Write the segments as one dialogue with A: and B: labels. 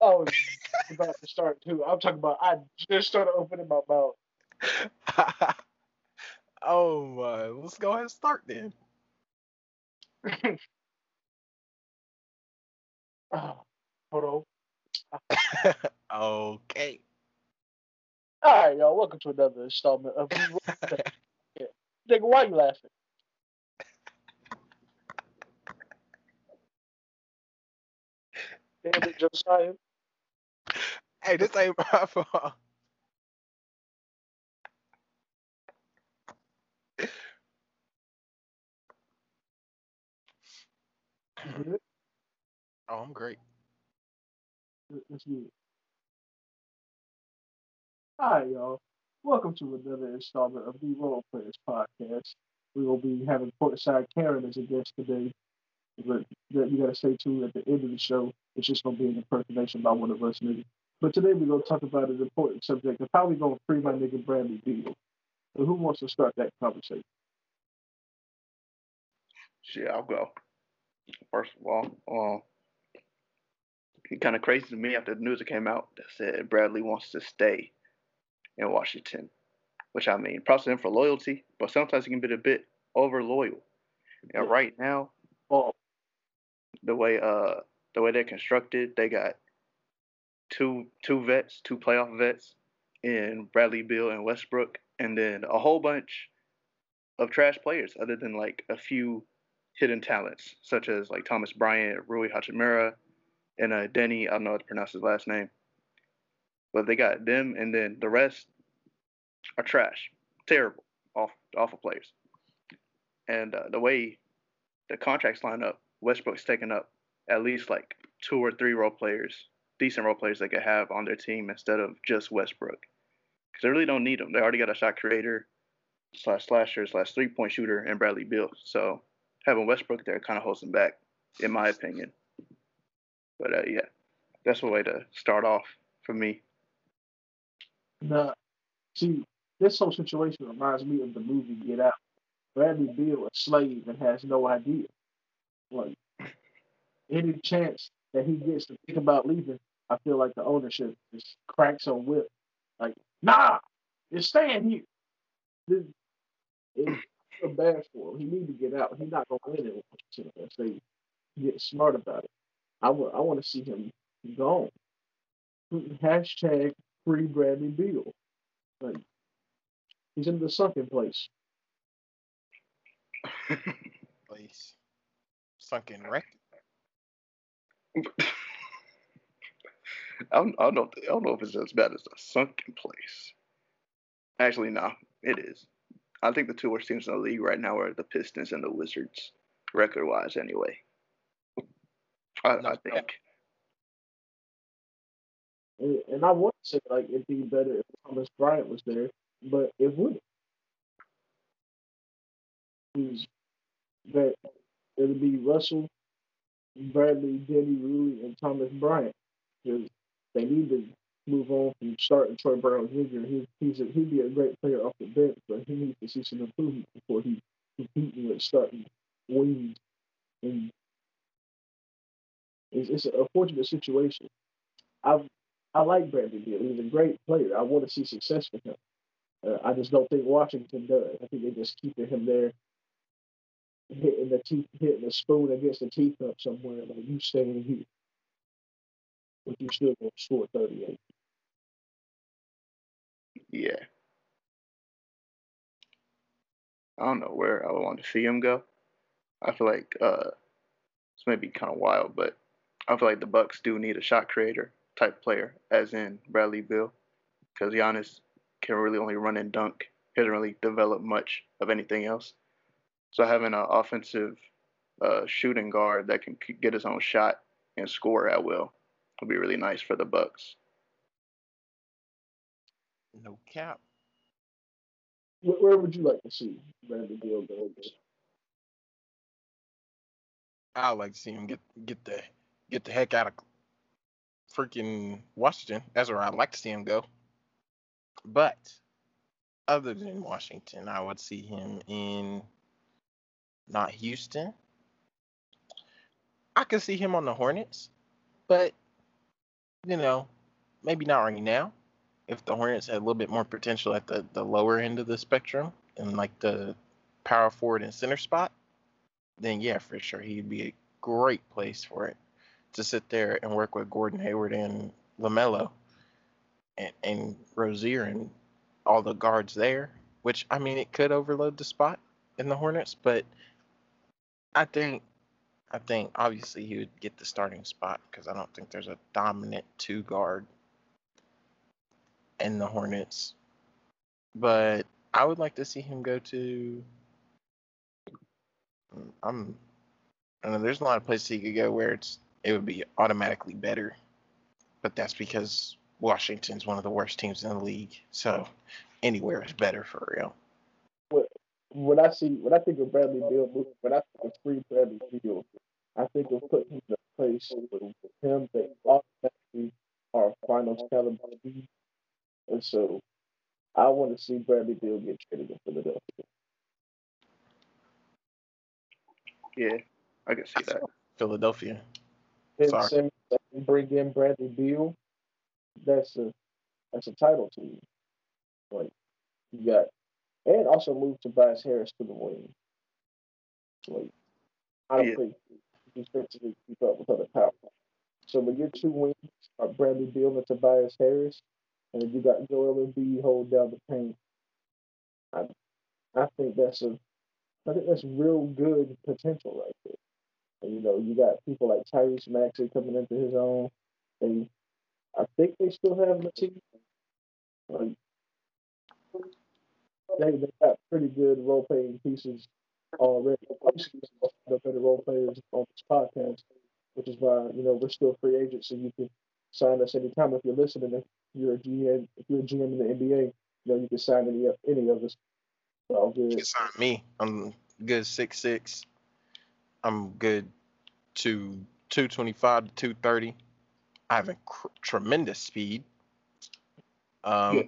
A: Oh, about to start too. I'm talking about. I just started opening my mouth.
B: oh my, let's go ahead and start then.
A: Oh, hold on.
B: okay.
A: All right, y'all. Welcome to another installment of yeah. Nigga, why you laughing? Damn it, Josiah.
B: Hey, this ain't my fault. Oh, I'm great.
A: Let's get. Hi, y'all. Welcome to another installment of the Role Players Podcast. We will be having Courtside Karen as a guest today. But that you got to stay tuned at the end of the show. It's just going to be an impersonation by one of us niggas. But today we're going to talk about an important subject of how we going to free my nigga Bradley Beal. So who wants to start that conversation?
C: Shit, I'll go. First of all, um, it kind of crazy to me after the news that came out that said Bradley wants to stay in Washington, which I mean, props to him for loyalty, but sometimes he can be a bit over loyal. And
A: Yeah.
C: right now,
A: Oh,
C: the way uh the way they're constructed, they got two two vets, two playoff vets in Bradley Beal and Westbrook, and then a whole bunch of trash players other than like a few hidden talents, such as like Thomas Bryant, Rui Hachimura, and uh, Deni, I don't know how to pronounce his last name. But they got them and then the rest are trash. Terrible. Off awful players. And uh, the way the contracts line up, Westbrook's taking up at least like two or three role players, decent role players they could have on their team instead of just Westbrook. Because they really don't need them. They already got a shot creator, slash slasher, slash three point shooter, and Bradley Beal. So having Westbrook there kind of holds them back, in my opinion. But uh, yeah, that's a way to start off for me.
A: nah. See, this whole situation reminds me of the movie Get Out. Bradley Beal, a slave and has no idea. Like, any chance that he gets to think about leaving, I feel like the ownership just cracks on whip. Like, nah, you're staying here. This, it, I bad for him. He need to get out. He's not going to win it unless they get smart about it. I want, I want to see him gone. Hashtag free Bradley Beal. Like, he's in the sunken place.
B: Place. Sunken wreck.
C: I don't, I don't know. I don't know if it's as bad as a sunken place. Actually, no, it is. I think the two worst teams in the league right now are the Pistons and the Wizards, record-wise, anyway. I, I think.
A: And, and I want to say like it'd be better if Thomas Bryant was there, but it wouldn't. He's that it'll be Russell, Bradley, Deni, Rui, and Thomas Bryant because they need to move on from starting Troy Brown Jr. He, he's a, he'd be a great player off the bench, but he needs to see some improvement before he competing with starting wings. And it's, it's an unfortunate situation. I I like Bradley Beal. He's a great player. I want to see success for him. Uh, I just don't think Washington does. I think they're just keeping him there, hitting the teeth, hitting the spoon against the teacup somewhere. Like you staying here, but you still gonna score thirty eight.
C: Yeah. I don't know where I would want to see him go. I feel like uh, this may be kind of wild, but I feel like the Bucks do need a shot creator type player, as in Bradley Beal, because Giannis can really only run and dunk. He doesn't really develop much of anything else. So having an offensive uh, shooting guard that can get his own shot and score at will would be really nice for the Bucks.
B: No cap.
A: Where, where would you like to see Bradley Beal go?
B: I like to see him get get the get the heck out of freaking Washington. That's where I'd like to see him go. But other than Washington, I would see him in not Houston. I could see him on the Hornets, but you know, maybe not right now. If the Hornets had a little bit more potential at the, the lower end of the spectrum and like the power forward and center spot, then yeah, for sure he'd be a great place for it to sit there and work with Gordon Hayward and LaMelo and, and Rozier and all the guards there. Which I mean, it could overload the spot in the Hornets, but I think I think obviously he would get the starting spot because I don't think there's a dominant two guard in the Hornets. But I would like to see him go to. I'm. I know there's a lot of places he could go where it's it would be automatically better, but that's because Washington's one of the worst teams in the league. So anywhere is better for real.
A: When I see when I think of Bradley Beal, when I think of free Bradley Beal, I think of putting him in a place with him that automatically are finals caliber team. And so I want to see Bradley Beal get traded to Philadelphia.
C: Yeah, I can see that.
B: Philadelphia.
A: Ben
B: Sorry.
A: Simmons bring in Bradley Beal. That's a that's a title team. Like you got, and also move Tobias Harris to the wing. Like I don't
C: Yeah.
A: think defensively keep up with other power. So when your two wings are Bradley Beal and Tobias Harris, and then you got Joel Embiid hold down the paint, I I think that's a I think that's real good potential right there. And, you know, you got people like Tyrese Maxey coming into his own. They, I think they still have Matisse. Like, they, they got pretty good role playing pieces already. Obviously, the better role players on this podcast, which is why you know we're still free agents, so you can sign us anytime if you're listening. If you're a GM, if you're a GM in the NBA, you know you can sign any of any of us. All
B: You
A: good.
B: can sign me. I'm good six six. I'm good to two twenty five to two thirty. I have a cr- tremendous speed. Um,
A: Yeah.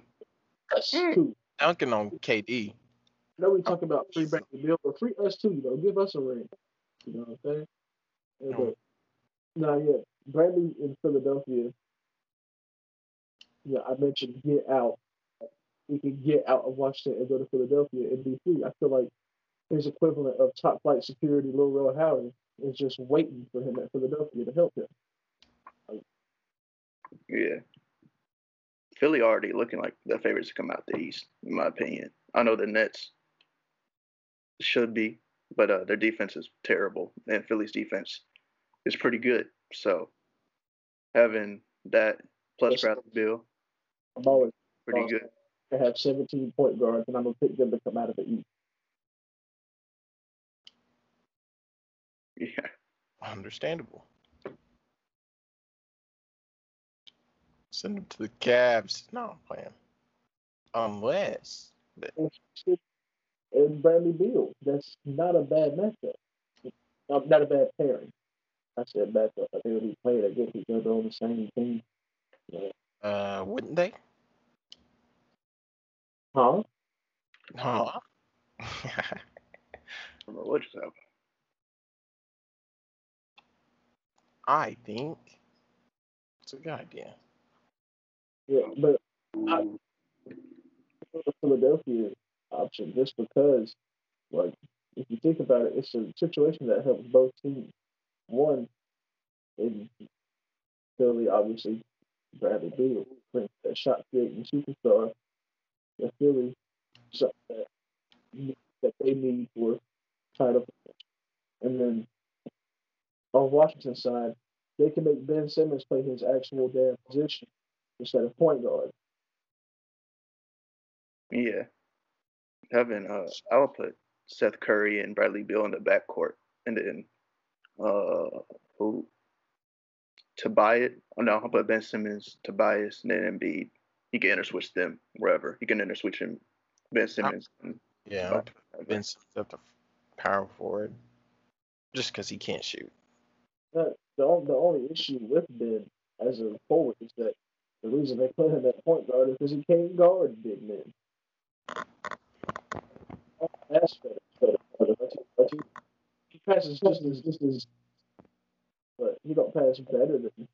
A: Us too.
B: Dunking on KD.
A: I know we talk about free Bradley Beal, but free us too. You know, give us a ring. You know what I'm saying? Yeah,
B: No.
A: but nah, yeah, Bradley in Philadelphia. Yeah, I mentioned get out. He can get out of Washington and go to Philadelphia and be free. I feel like his equivalent of top flight security, Lil Rel Howery, is just waiting for him at Philadelphia to help him.
C: Yeah. Philly already looking like the favorites to come out the East, in my opinion. I know the Nets should be, but uh, their defense is terrible, and Philly's defense is pretty good. So having that plus
A: Yes.
C: Bradley Beal,
A: I'm always
C: pretty
A: Awesome.
C: good.
A: to have 17 point guards, and I'm gonna pick them to come out of the East.
C: Yeah.
B: Understandable. Send them to the Cavs. No, I'm playing. Unless
A: and Bradley Beal. That's not a bad matchup. Not, not a bad pairing. I said matchup. I think it'll be playing against each other on the same team.
B: uh wouldn't they?
A: Huh?
B: Huh?
C: I don't know what just happened.
B: I think it's a good idea.
A: Yeah, but I, mm. the Philadelphia option just because, like, if you think about it, it's a situation that helps both teams. One, in Philly, obviously, Bradley Beal brings that shot creating superstar that Philly something that, that they need for title. And then on Washington's side, they can make Ben Simmons play his actual damn position instead of point guard.
C: Yeah. Having uh I would put Seth Curry and Bradley Beal in the backcourt and then uh who Tobias oh no, I'll put Ben Simmons, Tobias, and then Embiid. He can interswitch them wherever. He can interswitch him Ben Simmons and
B: Yeah, I'll put Vince at the power forward. Just because he can't shoot.
A: But the, the only issue with Ben as a forward is that the reason they put him at point guard is because he can't guard big men. He, passes just as just as, but he don't pass better than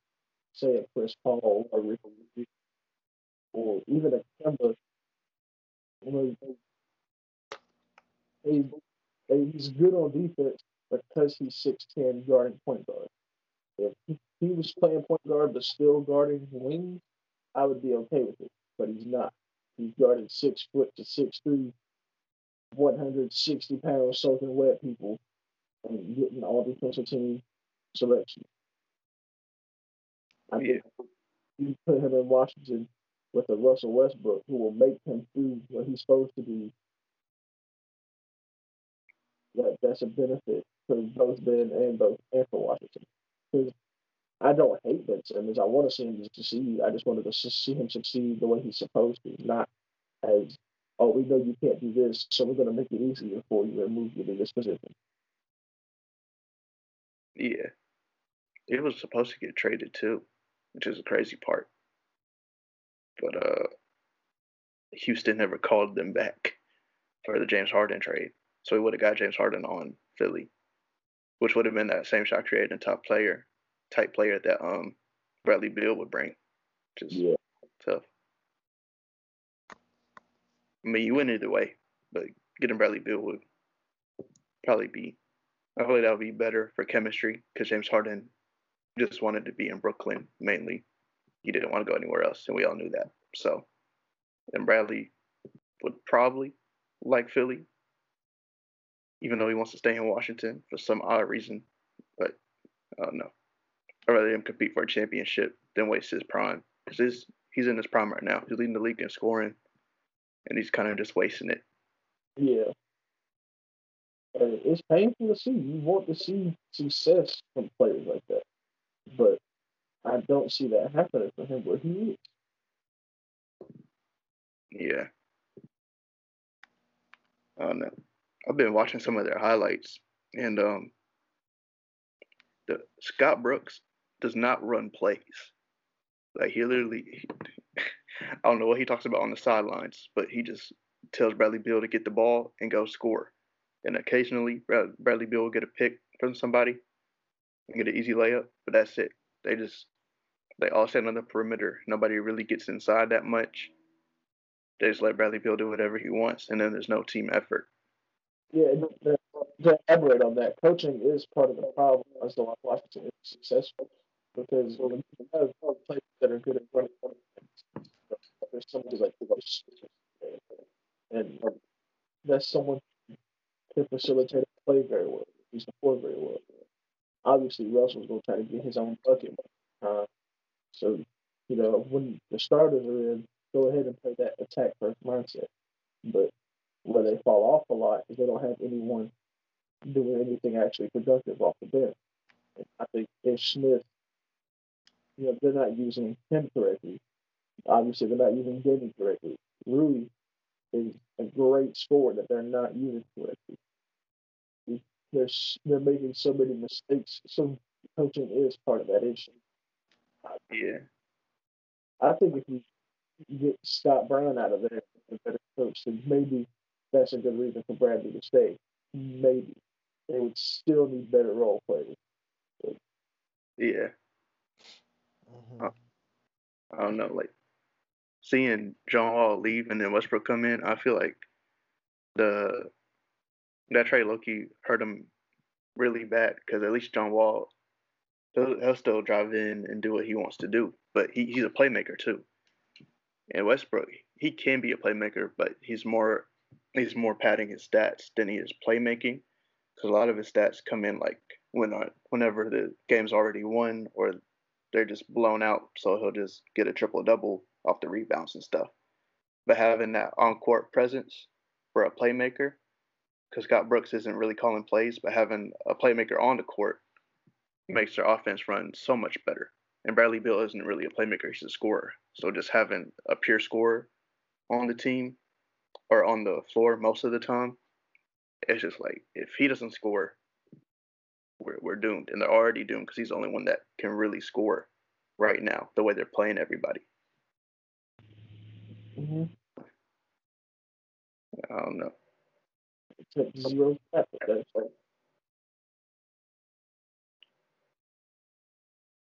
A: say a Chris Paul or or even a Kemba. You know, they, they, he's good on defense because he's six ten guarding point guard. If he, he was playing point guard but still guarding wings, I would be okay with it. But he's not. He's guarding six foot to six three, 160 pounds soaking wet people and getting all defensive team selection. I
C: Yeah.
A: think you put him in Washington with a Russell Westbrook who will make him do what he's supposed to do. That that's a benefit for both Ben and both and for Washington. Because I don't hate Ben Simmons. I want to see him succeed. I just wanted to see him succeed the way he's supposed to, not as oh we know you can't do this, so we're going to make it easier for you and move you to this position.
C: Yeah. It was supposed to get traded too, which is the crazy part. But uh Houston never called them back for the James Harden trade. So we would have got James Harden on Philly, which would have been that same shot creating top player, type player that um Bradley Beal would bring. Which is
A: Yeah,
C: tough. I mean, you win either way, but getting Bradley Beal would probably be. I feel like that would be better for chemistry because James Harden just wanted to be in Brooklyn mainly. He didn't want to go anywhere else, and we all knew that. So, and Bradley would probably like Philly, even though he wants to stay in Washington for some odd reason. But I don't know. I'd rather him compete for a championship than waste his prime because he's in his prime right now. He's leading the league in scoring, and he's kind of just wasting it.
A: yeah. And it's painful to see. You want to see success from players like that, but I don't see that happening for him where he is.
C: Yeah. I don't know. I've been watching some of their highlights, and um, the Scott Brooks does not run plays. Like he literally, I don't know what he talks about on the sidelines, but he just tells Bradley Beal to get the ball and go score. And occasionally, Bradley Beal will get a pick from somebody and get an easy layup, but that's it. They just they all stand on the perimeter. Nobody really gets inside that much. They just let Bradley Beal do whatever he wants, and then there's no team effort.
A: Yeah, to, elaborate on that, coaching is part of the problem as why Washington is successful because when you have players that are good at running, there's somebody like and that's someone who can facilitate a play very well. He's support very well. Obviously, Russell's going to try to get his own bucket. Uh, so, you know, when the starters are in, go ahead and play that attack first mindset. But where they fall off a lot is they don't have anyone doing anything actually productive off the bench. And I think if Smith, you know, they're not using him correctly. Obviously, they're not using Deni correctly. Rui is a great scorer that they're not using correctly. They're they're making so many mistakes. So coaching is part of that issue.
C: Yeah,
A: I think if you get Scott Brown out of there, a better coach, then maybe that's a good reason for Bradley to stay. Maybe they would still need better role players.
C: yeah.
B: Mhm.
C: I don't know, like seeing John Wall leave and then Westbrook come in. I feel like the that trade Loki hurt him really bad because at least John Wall he'll, he'll still drive in and do what he wants to do, but he, he's a playmaker too. And Westbrook, he can be a playmaker, but he's more he's more padding his stats than he is playmaking because a lot of his stats come in like when whenever the game's already won or they're just blown out, so he'll just get a triple double off the rebounds and stuff. But having that on court presence for a playmaker, because Scott Brooks isn't really calling plays, but having a playmaker on the court makes their offense run so much better. And Bradley Beal isn't really a playmaker; he's a scorer. So just having a pure scorer on the team or on the floor most of the time, it's just like if he doesn't score, we're we're doomed, and they're already doomed because he's the only one that can really score right now. The way they're playing everybody,
A: Mm-hmm.
C: I don't know.
A: Zero effort. That's like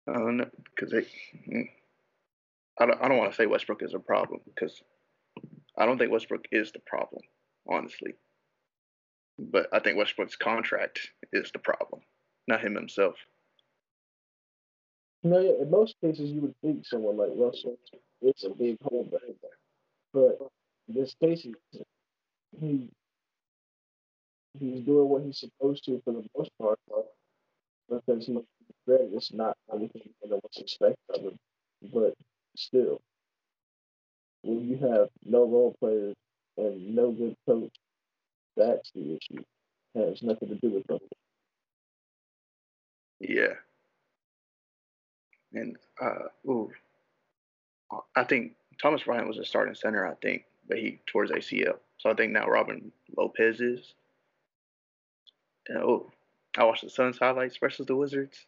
C: I don't know because they. mm. I don't. I don't want to say Westbrook is a problem because I don't think Westbrook is the problem, honestly. But I think Westbrook's contract is the problem, not him himself.
A: Yeah, in most cases, you would think someone like Russell is a big holder, but this case, he he- he's doing what he's supposed to for the most part, because he granted it's not everything that was expected of him, but still, when you have no role players and no good coach, that's the issue. It has nothing to do with them.
C: Yeah. And uh, ooh, I think Thomas Bryant was a starting center. I think, but he towards ACL. So I think now Robin Lopez is. And, oh, I watched the Suns highlights versus the Wizards.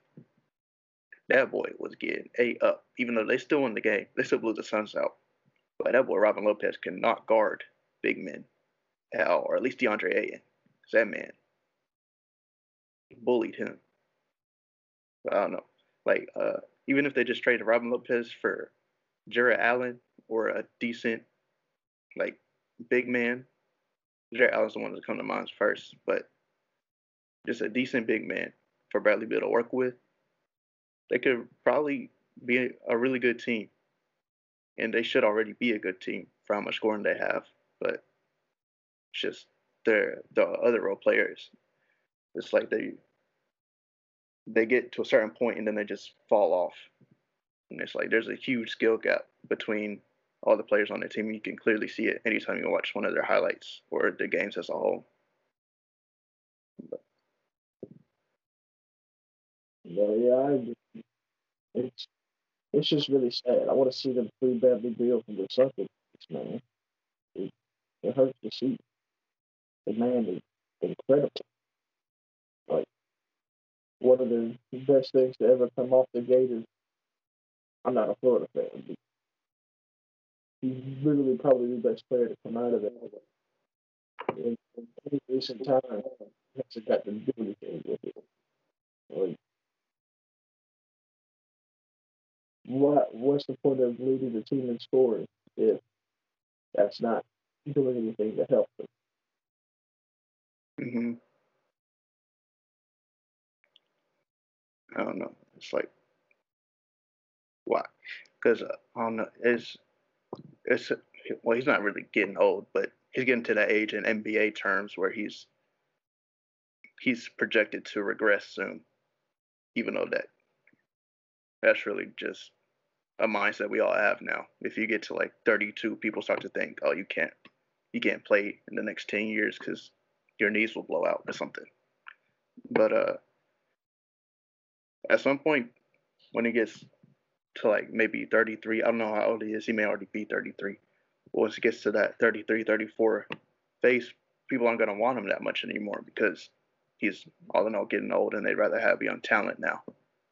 C: That boy was getting a up, even though they still won the game. They still blew the Suns out. But that boy Robin Lopez cannot guard big men at all, or at least DeAndre Ayton. that man bullied him. I don't know. Like, uh, even if they just traded Robin Lopez for Jarrett Allen or a decent, like, big man, Jarrett Allen's the one that come to mind first, but just a decent big man for Bradley Beal to work with, they could probably be a really good team. And they should already be a good team for how much scoring they have. But it's just their the other role players. It's like they they get to a certain point and then they just fall off. And it's like there's a huge skill gap between all the players on the team. You can clearly see it anytime you watch one of their highlights or the games as a whole.
A: No, yeah, I. It's it's just really sad. I want to see them free Bradley Beal from the Celtics, man. It, it hurts to see. The man is incredible. One of the best things to ever come off the gate is I'm not a Florida fan, but he's literally probably the best player to come out of it. In, in recent time, he hasn't got to do anything with it. Like, what what's the point of leading the team in scoring if that's not doing anything to help them?
C: hmm I don't know. It's like why? Because uh, I don't know. It's it's well, he's not really getting old, but he's getting to that age in NBA terms where he's he's projected to regress soon. Even though that that's really just a mindset we all have now. If you get to like 32, people start to think, oh, you can't you can't play in the next 10 years because your knees will blow out or something. But uh, at some point, when he gets to like maybe 33, I don't know how old he is. He may already be 33. Once he gets to that 33, 34 phase, people aren't going to want him that much anymore because he's all in all getting old and they'd rather have young talent now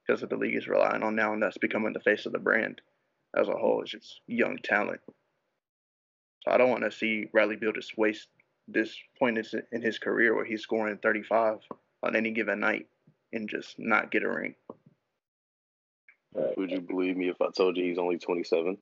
C: because the league is relying on now and that's becoming the face of the brand as a whole. It's just young talent. So I don't want to see Bradley Beal just waste this point in- in his career where he's scoring 35 on any given night and just not get a ring.
D: Would you believe me if I told you he's only 27?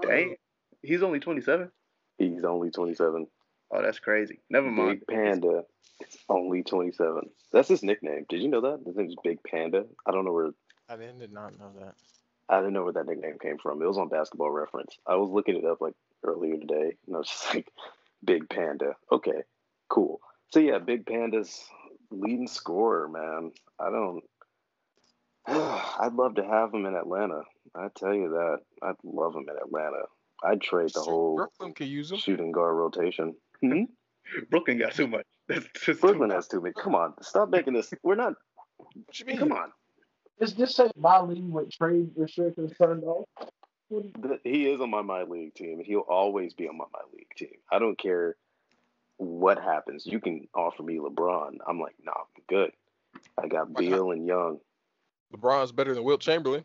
C: Dang, he's only 27.
D: He's only 27.
C: Oh, that's crazy. Never mind.
D: Big Panda. It's only 27. That's his nickname. Did you know that? His name's Big Panda. I don't know where.
B: I didn't, did not know that.
D: I didn't know where that nickname came from. It was on Basketball Reference. I was looking it up like earlier today, and I was just like, Big Panda. Okay, cool. So yeah, Big Panda's leading scorer, man. I don't. I'd love to have him in Atlanta. I tell you that. I'd love him in Atlanta. I'd trade the
B: Shit,
D: whole
B: Brooklyn could use him.
D: shooting guard rotation. Hmm?
C: Brooklyn got too much. That's just too
D: Brooklyn
C: much.
D: has too many. Come on, stop making this. We're not.
B: What you mean?
D: Come on.
A: Is this say my league with trade restrictions turned off?
D: He is on my my league team, he'll always be on my my league team. I don't care what happens. You can offer me LeBron. I'm like, nah, I'm good. I got
B: Why not?
D: Beal and Young.
B: LeBron's better than Wilt Chamberlain.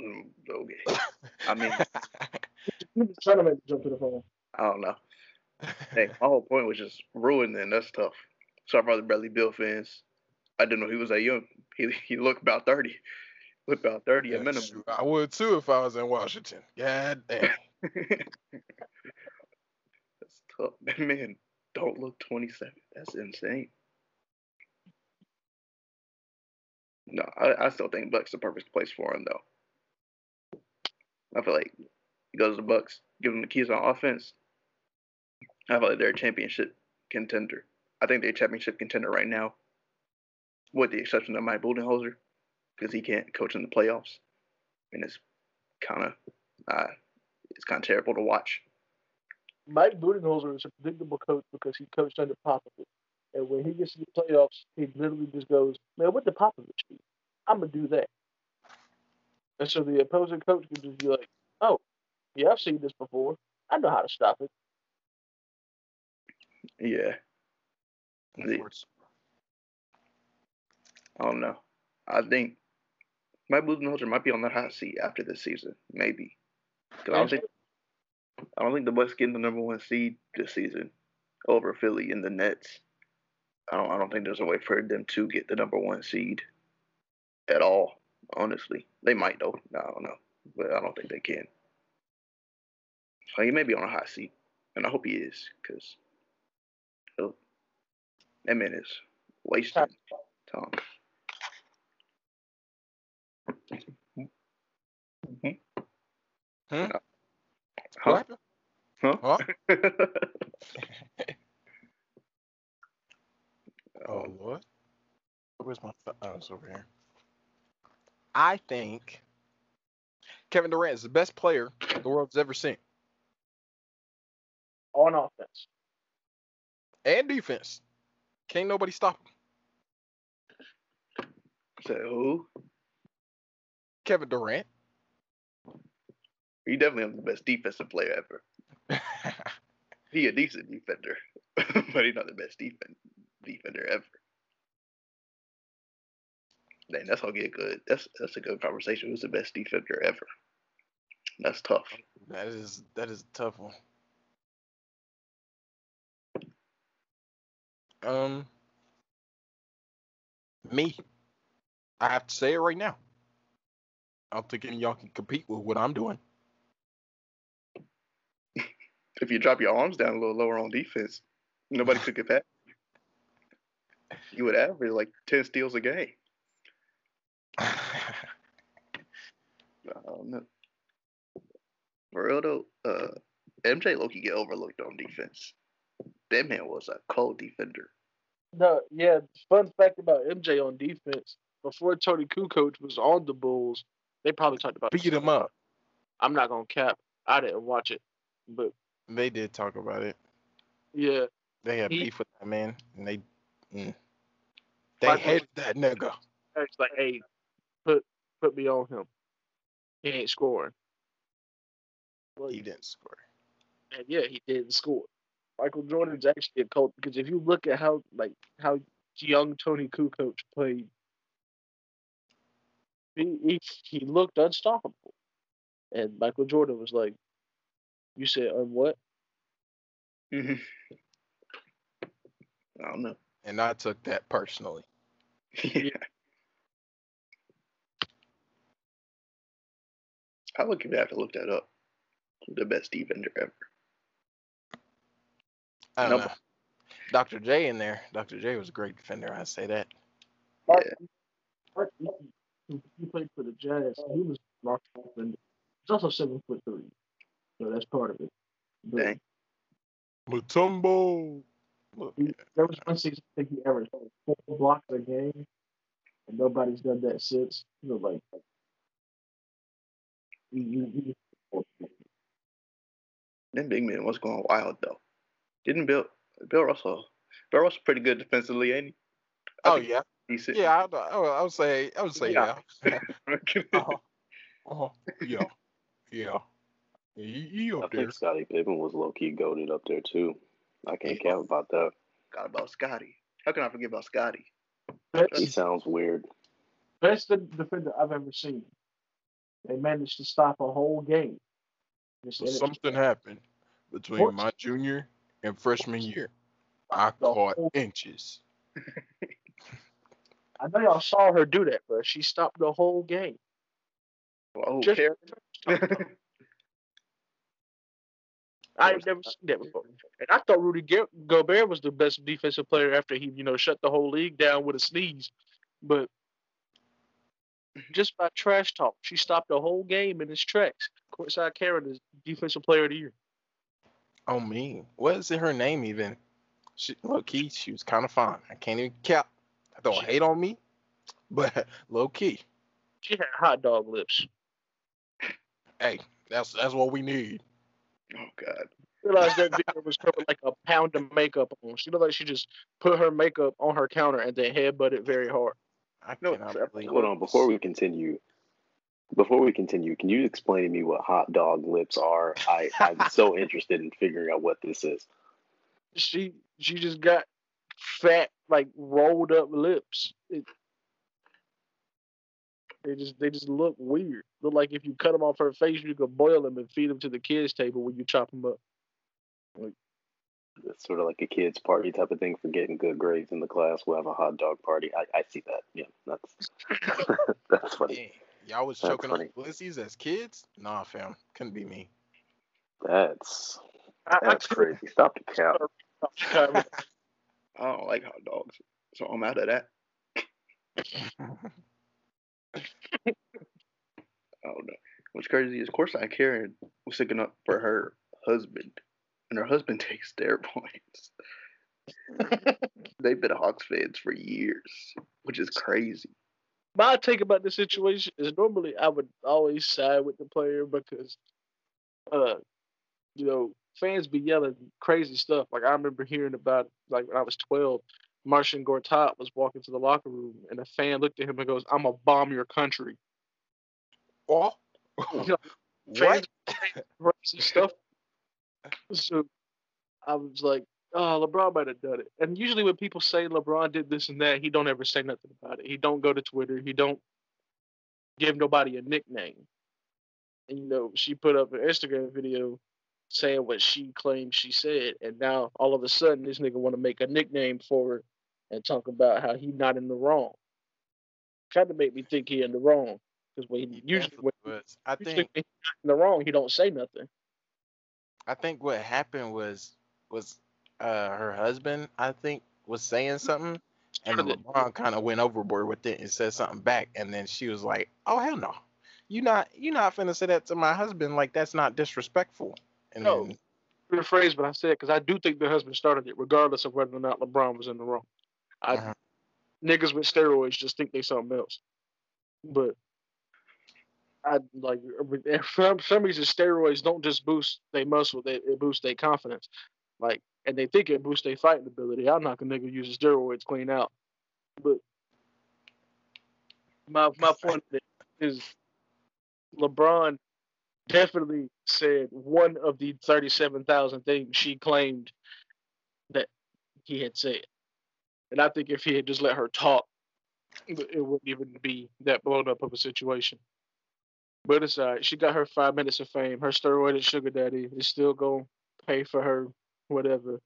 C: Mm, okay. I mean,
A: trying to make the jump to the phone.
C: I don't know. Hey, my whole point was just ruined. Then that's tough. Sorry, brother Bradley Beal fans. I didn't know he was that young. He he looked about thirty. Looked about thirty
B: Yeah,
C: at minimum.
B: shoot, I would too if I was in Washington. God damn.
C: Tough. That man don't look 27. That's insane. No, I, I still think Bucks the perfect place for him though. I feel like he goes to Bucks, give him the keys on offense. I feel like they're a championship contender. I think they're a championship contender right now, with the exception of Mike Budenholzer, because he can't coach in the playoffs, and it's kind of uh, it's kind of terrible to watch.
A: Mike Budenholzer is a predictable coach because he coached under Popovich. And when he gets to the playoffs, he literally just goes, Man, what did Popovich do? I'm going to do that. And so the opposing coach can just be like, Oh, yeah, I've seen this before. I know how to stop it.
C: Yeah, The- I don't know. I think Mike Budenholzer might be on the hot seat after this season, maybe. 'Cause I don't think I don't think the Bucks getting the number one seed this season over Philly and the Nets. I don't I don't think there's a way for them to get the number one seed at all. Honestly, they might though. I don't know, but I don't think they can. So he may be on a hot seat, and I hope he is, because that man is wasting time.
B: Hmm?
C: Huh?
B: What happened?
C: Huh?
B: Huh? Oh, oh Lord. Where's my phone? Oh, it's over here. I think Kevin Durant is the best player the world's ever seen.
A: On offense.
B: And defense. Can't nobody stop him.
C: So who?
B: Kevin Durant.
C: He definitely is the best defensive player ever. He a decent defender, but he's not the best defend, defender ever. Dang, that's all get good. That's that's a good conversation. Who's the best defender ever? That's tough.
B: that is that is a tough one. Um me. I have to say it right now. I don't think any y'all can compete with what I'm doing.
C: If you drop your arms down a little lower on defense, nobody could get past. You would average like ten steals a game. I don't know. For real though, uh, MJ Loki get overlooked on defense. That man was a cold defender.
A: No, yeah. Fun fact about MJ on defense: before Toni Kukoc was on the Bulls, they probably talked about
B: Beat him up.
A: I'm not gonna cap. I didn't watch it, but
B: They did talk about it.
A: yeah,
B: They had
A: He-
B: beef with that man, and they mm, they
A: Like-
B: hated that nigga.
A: it's like, hey, put put me on him. He ain't scoring. Well,
B: He didn't score.
A: and yeah, he didn't score. Michael Jordan's actually a cult because if you look at how like how young Toni Kukoc played, he he, he looked unstoppable, and Michael Jordan was like, "You said on what?"
C: Mhm. I don't know.
B: And I took that personally.
C: Yeah. I would have to look that up. The best defender ever.
B: I don't
C: Nope.
B: know. Dr. J in there. Dr. J was a great defender. I say that.
C: Yeah.
A: Mark Eaton, who he played for the Jazz. He was Mark defender. He's also seven foot three, so that's part of it. But
C: Dang.
B: Mutombo.
A: He, there was one season I think he averaged four blocks a game, and nobody's done that since. You know, like he, he, he,
C: Them big men was going wild though. Didn't Bill Bill Russell Bill Russell pretty good defensively, ain't he? I
B: oh yeah,
C: Decent.
B: yeah. I, I, I would say, I would say yeah.
C: Yeah.
B: Uh-huh. Uh-huh. Yeah, yeah. He, he
D: I
B: there.
D: think Scottie Pippen was low key goaded up there too. I can't cap about that.
C: Forgot about Scotty. How can I forget about Scotty?
D: He sounds weird.
A: best defender I've ever seen. They managed to stop a whole game.
B: So something happened between
A: What?
B: my junior and freshman year. I
A: The
B: caught
A: whole-
B: inches.
A: I know y'all saw her do that, but she stopped the whole game.
C: Oh,
A: Just-
C: care.
A: I ain't never seen that before. And I thought Rudy Go- Gobert was the best defensive player after he, you know, shut the whole league down with a sneeze. But just by trash talk, she stopped the whole game in its tracks. Courtside Karen is defensive player of the year.
B: Oh me. What is it her name even? She low key, she was kind of fine. I can't even cap. I don't
A: She-
B: hate on me, but low key.
A: She had hot dog lips.
B: Hey, that's that's what we need.
C: Oh God.
A: Realized that video was her like a pound of makeup on. She looked like she just put her makeup on her counter and then headbutted very hard.
B: I
C: No,
B: cannot
C: that-
B: believe
D: Hold on, before we continue, before we continue, can you explain to me what hot dog lips are? I, I'm so interested in figuring out what this is.
A: She she just got fat, like rolled up lips. It, they just they just look weird. Look like if you cut them off her face, you could boil them and feed them to the kids' table when you chop them up.
D: It's sort of like a kids' party type of thing for getting good grades in the class. We'll have a hot dog party. I, I see that. Yeah, that's that's funny.
B: Dang, y'all was
D: That's
B: choking
D: funny.
B: on Blissies as kids? Nah, fam, couldn't be me.
D: That's
A: I, I
D: that's crazy. Stop the cap.
C: I don't like hot dogs, so I'm out of that. I don't know. What's crazy is, of course, I Karen was sticking up for her husband, and her husband takes steroids. They've been Hawks fans for years, which is crazy.
A: My take about the situation is normally I would always side with the player because, uh, you know, fans be yelling crazy stuff. Like I remember hearing about like when I was twelve, Marcin Gortat was walking to the locker room and a fan looked at him and goes, "I'm gonna bomb your country."
B: oh,
A: You know,
B: what?
A: stuff. So I was like, oh, LeBron might have done it. And usually when people say LeBron did this and that, he don't ever say nothing about it. He don't go to Twitter. He don't give nobody a nickname. And you know, she put up an Instagram video saying what she claimed she said, and now all of a sudden this nigga want to make a nickname for her and talk about how he not in the wrong. Tried to make me think he in the wrong because when he usually when,
B: was. I think
A: when he not in the wrong, he don't say nothing.
B: I think what happened was was uh her husband I think was saying something and then
A: Started it.
B: LeBron kind of went overboard with it and said something back and then she was like, "Oh hell no, you not you not finna say that to my husband like that's not disrespectful." And
A: No.
B: then
A: rephrase what I said because I do think the husband started it, regardless of whether or not LeBron was in the wrong. I
B: Uh-huh.
A: niggas with steroids just think they something else, but I like for some- some reason steroids don't just boost their muscle; they it boosts their confidence. Like, and they think it boosts their fighting ability. I'll knock a nigga using steroids clean out, but my my point is LeBron definitely said one of the 37,000 things she claimed that he had said. And I think if he had just let her talk, it wouldn't even be that blown up of a situation. But it's all right. She got her five minutes of fame. Her steroided sugar daddy is still going to pay for her whatever.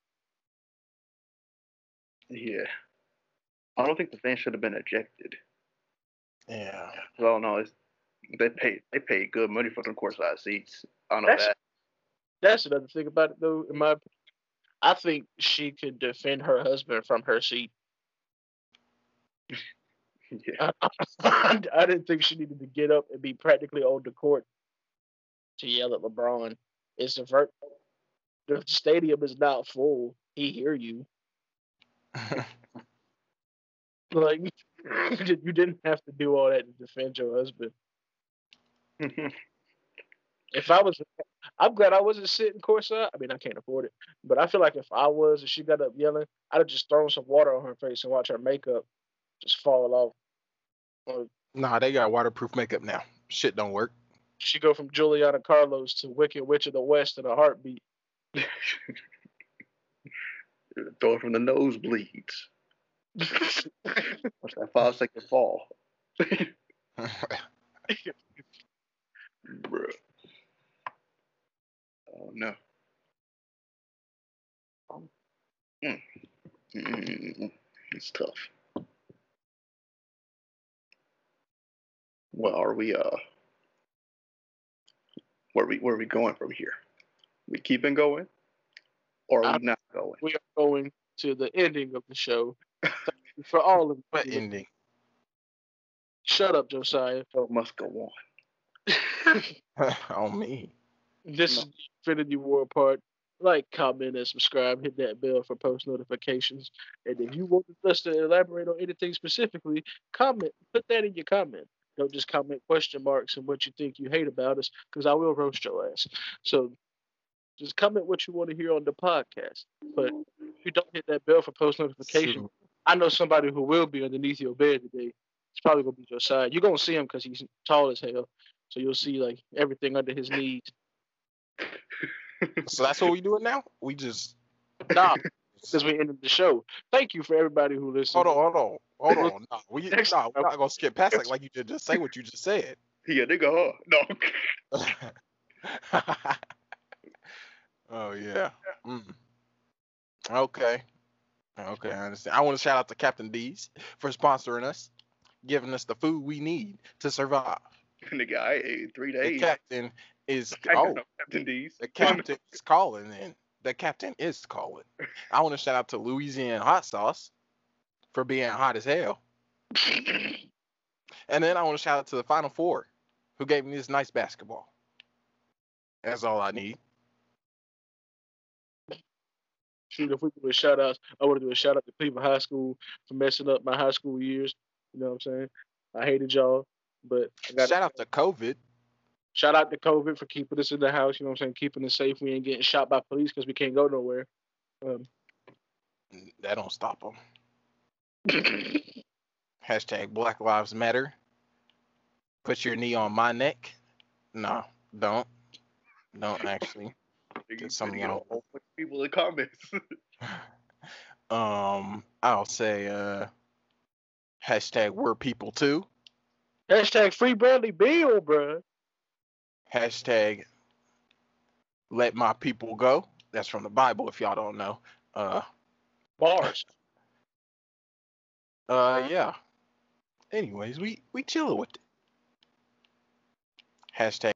C: Yeah. I don't think the fans should have been ejected.
B: yeah.
C: Well, no, it's, they paid they paid good money for them courtside seats. I don't know
A: That's-
C: that.
A: That's another thing about it, though. In my I think she could defend her husband from her seat.
C: Yeah.
A: I, I didn't think she needed to get up and be practically on the court to yell at LeBron. It's a ver- the stadium is not full. He hear you. Like you didn't have to do all that to defend your husband. If I was, I'm glad I wasn't sitting courtside. I mean, I can't afford it, but I feel like if I was and she got up yelling, I'd have just thrown some water on her face and watch her makeup just fall off. Or
B: nah, they got waterproof makeup now. Shit don't work.
A: she go from Juliana Carlos to Wicked Witch of the West in a heartbeat.
C: Throw it from the nosebleeds. Watch that five second fall. Bruh. Oh no. Mm. Mm, It's tough. Well, are we uh where we where are we going from here? We keeping going? Or are we not going?
A: We are going to the ending of the show. Thank you for all of
B: What ending?
A: Shut up, Josiah.
C: Show must go on.
B: On me.
A: This
C: No.
A: is the Infinity War part. Like, comment, and subscribe. Hit that bell for post notifications. And if you want us to elaborate on anything specifically, comment. Put that in your comment. Don't just comment question marks and what you think you hate about us, because I will roast your ass. So just comment what you want to hear on the podcast. But if you don't hit that bell for post
B: notification.
A: I know somebody who will be underneath your bed today. It's probably gonna be Josiah. You're gonna see him because he's tall as hell. So you'll see like everything under his knees.
B: So that's what we doing now? We just
A: Nah, because we ended the show. Thank you for everybody who listened.
B: hold on, hold on, hold on. Nah, we
A: Next
B: nah, we're not gonna skip past like like you did. Just say what you just said.
C: Yeah, nigga, huh? No.
B: oh yeah. Mm. Okay. Okay, I understand. I want to shout out to Captain D's for sponsoring us, giving us the food we need to survive.
C: nigga, I ate three
B: The
C: days.
B: captain is
C: I
B: oh,
C: Captain D's.
B: the captain is calling in. The captain is calling. I want to shout out to Louisiana hot sauce for being hot as hell. And then I want to shout out to the Final Four who gave me this nice basketball. That's all I need.
A: Shoot, if we do a shout out, I want to do a shout out to Cleveland High School for messing up my high school years. You know what I'm saying? I hated y'all, but I got
B: Shout out to COVID.
A: Shout out to COVID for keeping us in the house. You know what I'm saying? Keeping us safe. We ain't getting shot by police because we can't go nowhere. Um,
B: That don't stop them. Hashtag Black Lives Matter. Put your knee on my neck. No, don't. Don't actually.
C: Nigga,
B: Get some
C: you get
B: out.
C: whole bunch of people in comments.
B: Um, I'll say uh hashtag we're people too.
A: hashtag free Bradley Beal, bruh.
B: Hashtag let my people go. That's from the Bible if y'all don't know. Uh
A: Bars.
B: uh yeah. Anyways, we we chilling with it. Hashtag